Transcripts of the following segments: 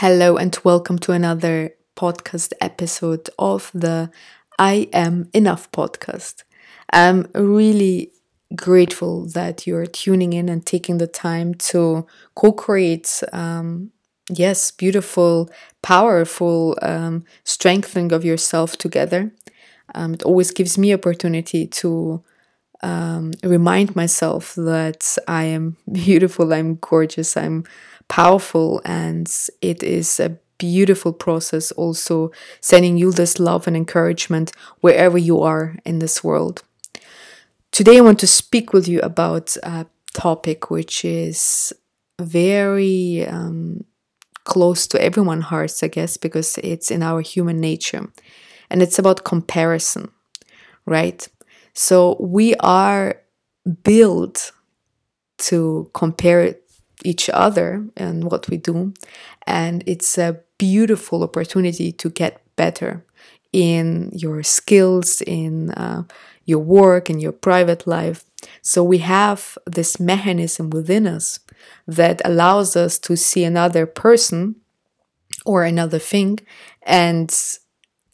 Hello, and welcome to another podcast episode of the I Am Enough podcast. I'm really grateful that you're tuning in and taking the time to co create, um, yes, beautiful, powerful um, strengthening of yourself together. Um, it always gives me opportunity to um, remind myself that I am beautiful, I'm gorgeous, I'm powerful, and it is a beautiful process also sending you this love and encouragement wherever you are in this world. Today, I want to speak with you about a topic which is very um, close to everyone's hearts, I guess, because it's in our human nature. And it's about comparison, right? So we are built to compare each other and what we do. And it's a beautiful opportunity to get better in your skills, in uh, your work, in your private life. So we have this mechanism within us that allows us to see another person or another thing and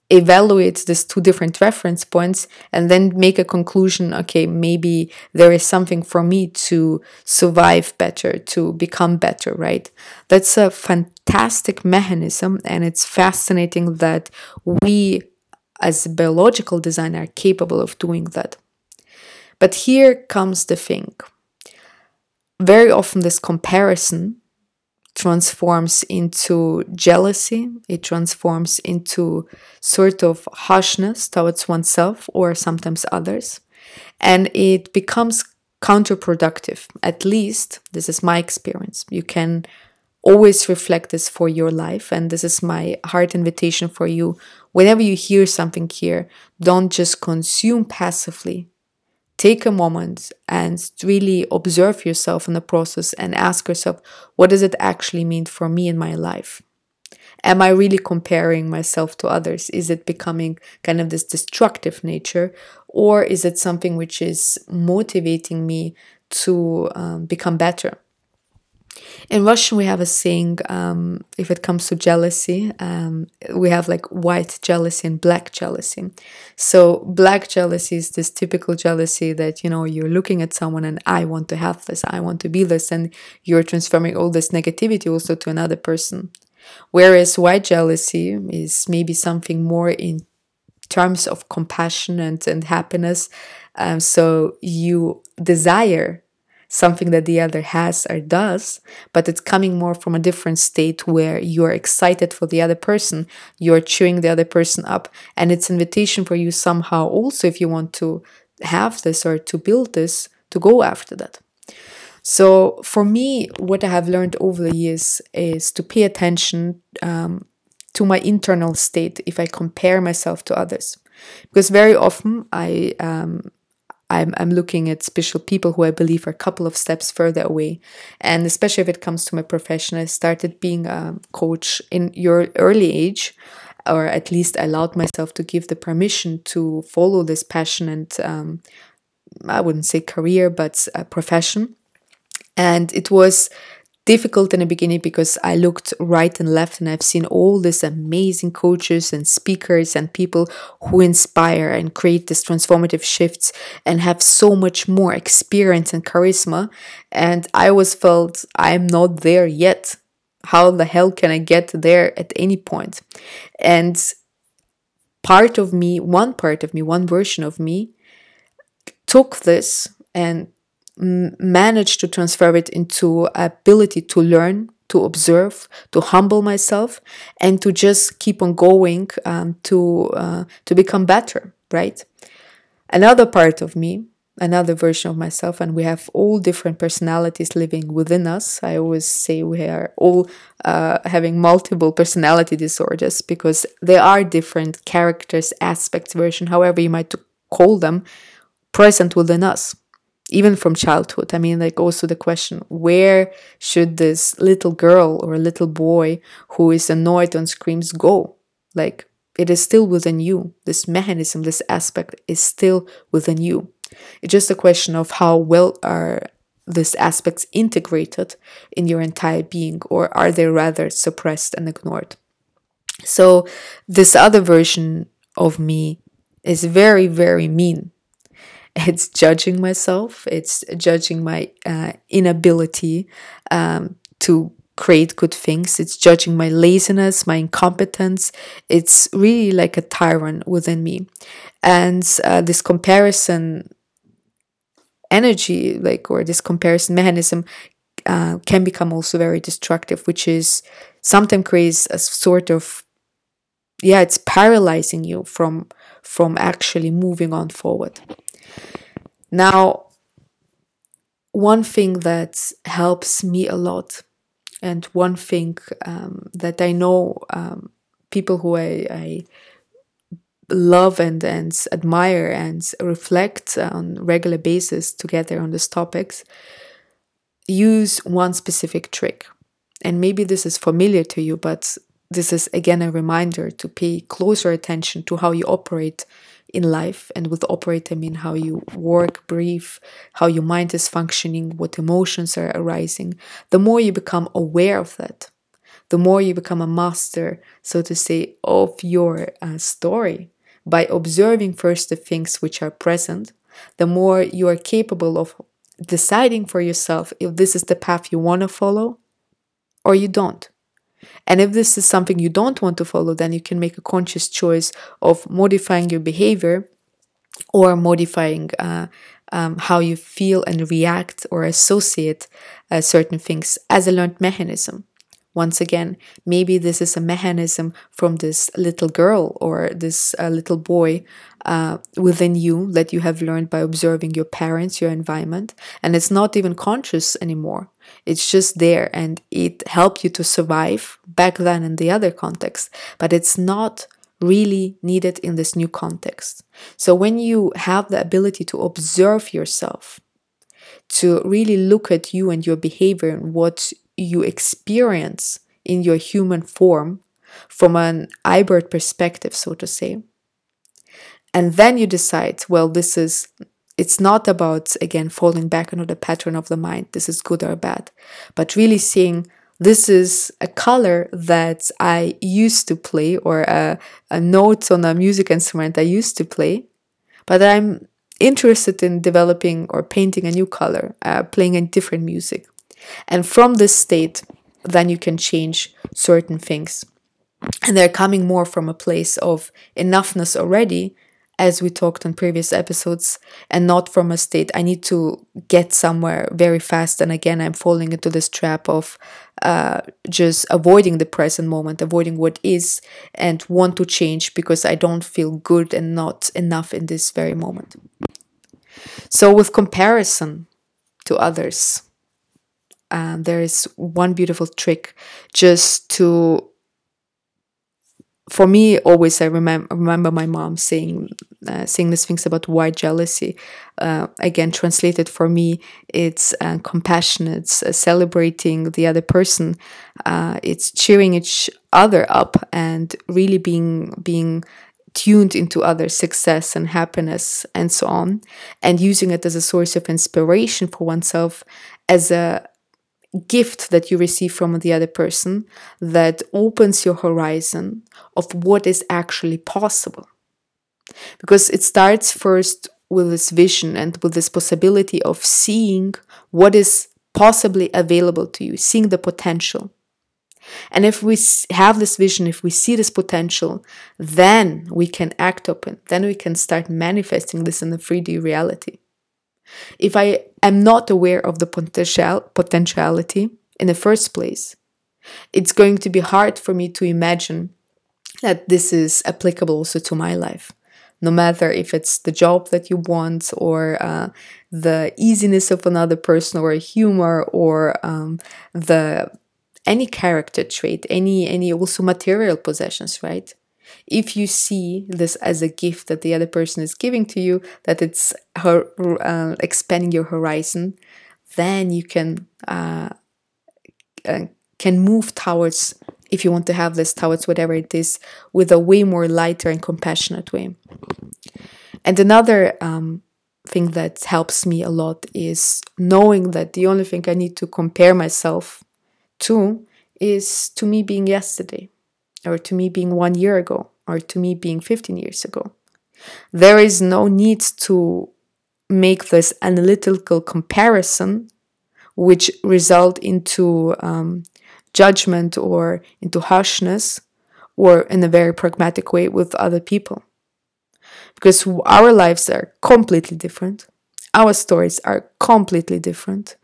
evaluate these two different reference points and then make a conclusion okay maybe there is something for me to survive better to become better right? That's a fantastic mechanism and it's fascinating that we as biological design are capable of doing that. But here comes the thing. Very often this comparison transforms into jealousy, it transforms into sort of harshness towards oneself or sometimes others, and it becomes counterproductive. At least, this is my experience. You can always reflect this for your life, and this is my heart invitation for you. Whenever you hear something here, don't just consume passively take a moment and really observe yourself in the process and ask yourself, what does it actually mean for me in my life? Am I really comparing myself to others? Is it becoming kind of this destructive nature? Or is it something which is motivating me to um, become better? In Russian, we have a saying um, if it comes to jealousy, um, we have like white jealousy and black jealousy. So, black jealousy is this typical jealousy that you know you're looking at someone and I want to have this, I want to be this, and you're transforming all this negativity also to another person. Whereas white jealousy is maybe something more in terms of compassion and, and happiness. Um, so, you desire something that the other has or does, but it's coming more from a different state where you're excited for the other person, you're cheering the other person up, and it's invitation for you somehow also if you want to have this or to build this to go after that. So for me, what I have learned over the years is to pay attention um, to my internal state if I compare myself to others, because very often I um, I'm, I'm looking at special people who I believe are a couple of steps further away. And especially if it comes to my profession, I started being a coach in your early age, or at least I allowed myself to give the permission to follow this passion and um, I wouldn't say career, but profession. And it was difficult in the beginning because I looked right and left and I've seen all these amazing coaches and speakers and people who inspire and create these transformative shifts and have so much more experience and charisma. And I always felt I'm not there yet. How the hell can I get there at any point? And part of me, one part of me, one version of me took this and manage to transfer it into ability to learn to observe to humble myself and to just keep on going um, to uh, to become better right? Another part of me another version of myself and we have all different personalities living within us. I always say we are all uh, having multiple personality disorders because there are different characters aspects version however you might call them present within us even from childhood. I mean, like also the question where should this little girl or little boy who is annoyed and screams go? Like, it is still within you. This mechanism, this aspect is still within you. It's just a question of how well are these aspects integrated in your entire being, or are they rather suppressed and ignored? So, this other version of me is very, very mean. It's judging myself, it's judging my uh, inability um, to create good things, it's judging my laziness, my incompetence. It's really like a tyrant within me. And uh, this comparison energy, like, or this comparison mechanism, uh, can become also very destructive, which is sometimes creates a sort of yeah, it's paralyzing you from from actually moving on forward. Now, one thing that helps me a lot, and one thing um, that I know um, people who I, I love and, and admire and reflect on regular basis together on these topics use one specific trick. And maybe this is familiar to you but this is again a reminder to pay closer attention to how you operate in life and with operate i mean how you work breathe how your mind is functioning what emotions are arising. The more you become aware of that the more you become a master so to say of your uh, story. By observing first the things which are present the more you are capable of deciding for yourself if this is the path you want to follow or you don't and if this is something you don't want to follow, then you can make a conscious choice of modifying your behavior or modifying uh, um, how you feel and react or associate uh, certain things as a learned mechanism. Once again, maybe this is a mechanism from this little girl or this uh, little boy uh, within you that you have learned by observing your parents, your environment, and it's not even conscious anymore. It's just there and it helped you to survive back then in the other context, but it's not really needed in this new context. So when you have the ability to observe yourself, to really look at you and your behavior and what you experience in your human form from an iBird perspective, so to say. And then you decide, well, this is, it's not about, again, falling back into the pattern of the mind, this is good or bad, but really seeing this is a color that I used to play or a, a note on a music instrument I used to play, but I'm interested in developing or painting a new color, uh, playing a different music. And from this state, then you can change certain things. And they're coming more from a place of enoughness already, as we talked on previous episodes, and not from a state I need to get somewhere very fast. And again, I'm falling into this trap of uh, just avoiding the present moment, avoiding what is, and want to change because I don't feel good and not enough in this very moment. So, with comparison to others, um, there is one beautiful trick just to for me always i remember remember my mom saying uh, saying these things about why jealousy uh, again translated for me it's uh, compassionate uh, celebrating the other person uh, it's cheering each other up and really being being tuned into other success and happiness and so on and using it as a source of inspiration for oneself as a gift that you receive from the other person that opens your horizon of what is actually possible. Because it starts first with this vision and with this possibility of seeing what is possibly available to you, seeing the potential. And if we have this vision, if we see this potential, then we can act upon, then we can start manifesting this in the 3D reality. If I am not aware of the potential potentiality in the first place, it's going to be hard for me to imagine that this is applicable also to my life. No matter if it's the job that you want, or uh, the easiness of another person, or humor, or um, the any character trait, any any also material possessions, right? If you see this as a gift that the other person is giving to you, that it's her, uh, expanding your horizon, then you can uh, uh, can move towards if you want to have this towards whatever it is with a way more lighter and compassionate way. And another um, thing that helps me a lot is knowing that the only thing I need to compare myself to is to me being yesterday, or to me being one year ago, or to me being 15 years ago. There is no need to make this analytical comparison, which result into um, judgment or into harshness, or in a very pragmatic way with other people because our lives are completely different. Our stories are completely different.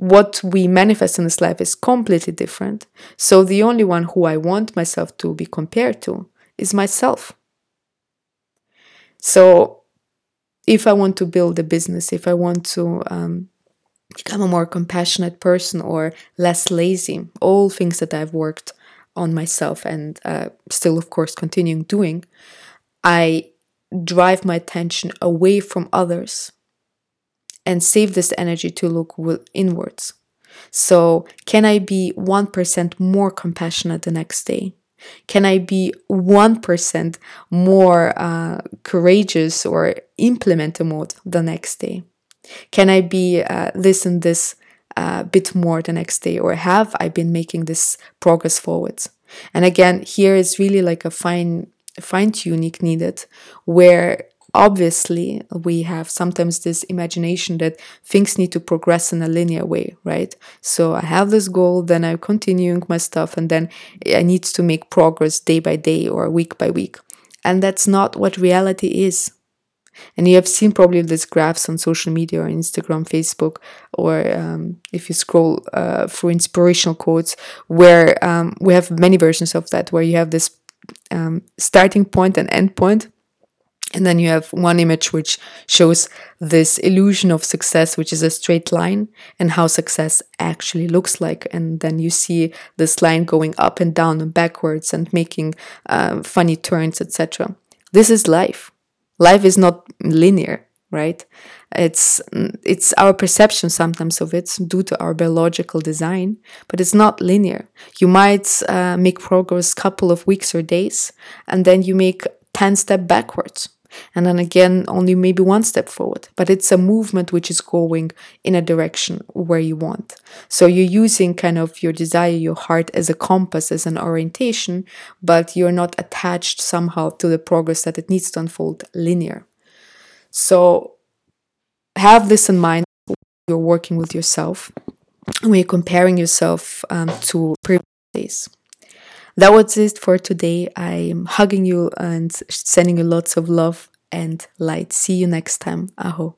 What we manifest in this life is completely different. So the only one who I want myself to be compared to is myself. So if I want to build a business, if I want to um, become a more compassionate person or less lazy, all things that I've worked on myself and uh, still, of course, continuing doing, I drive my attention away from others and save this energy to look inwards. So, can I be 1% more compassionate the next day? Can I be 1% more uh, courageous or implement a mode the next day? Can I be uh, this and this uh, bit more the next day? Or have I been making this progress forwards? And again, here is really like a fine fine tuning needed where obviously we have sometimes this imagination that things need to progress in a linear way right so i have this goal then i'm continuing my stuff and then i need to make progress day by day or week by week and that's not what reality is and you have seen probably these graphs on social media or Instagram, Facebook, or um, if you scroll uh, through inspirational quotes, where um, we have many versions of that, where you have this um, starting point and end point. And then you have one image which shows this illusion of success, which is a straight line, and how success actually looks like. And then you see this line going up and down and backwards and making uh, funny turns, etc. This is life. Life is not linear, right? It's it's our perception sometimes of it due to our biological design, but it's not linear. You might uh, make progress couple of weeks or days, and then you make ten step backwards, and then again only maybe one step forward. But it's a movement which is going in a direction where you want. So you're using kind of your desire, your heart as a compass, as an orientation, but you're not attached somehow to the progress that it needs to unfold linear. So have this in mind when you're working with yourself when you're comparing yourself um, to previous days. That was it for today. I'm hugging you and sending you lots of love and light. See you next time. Aho.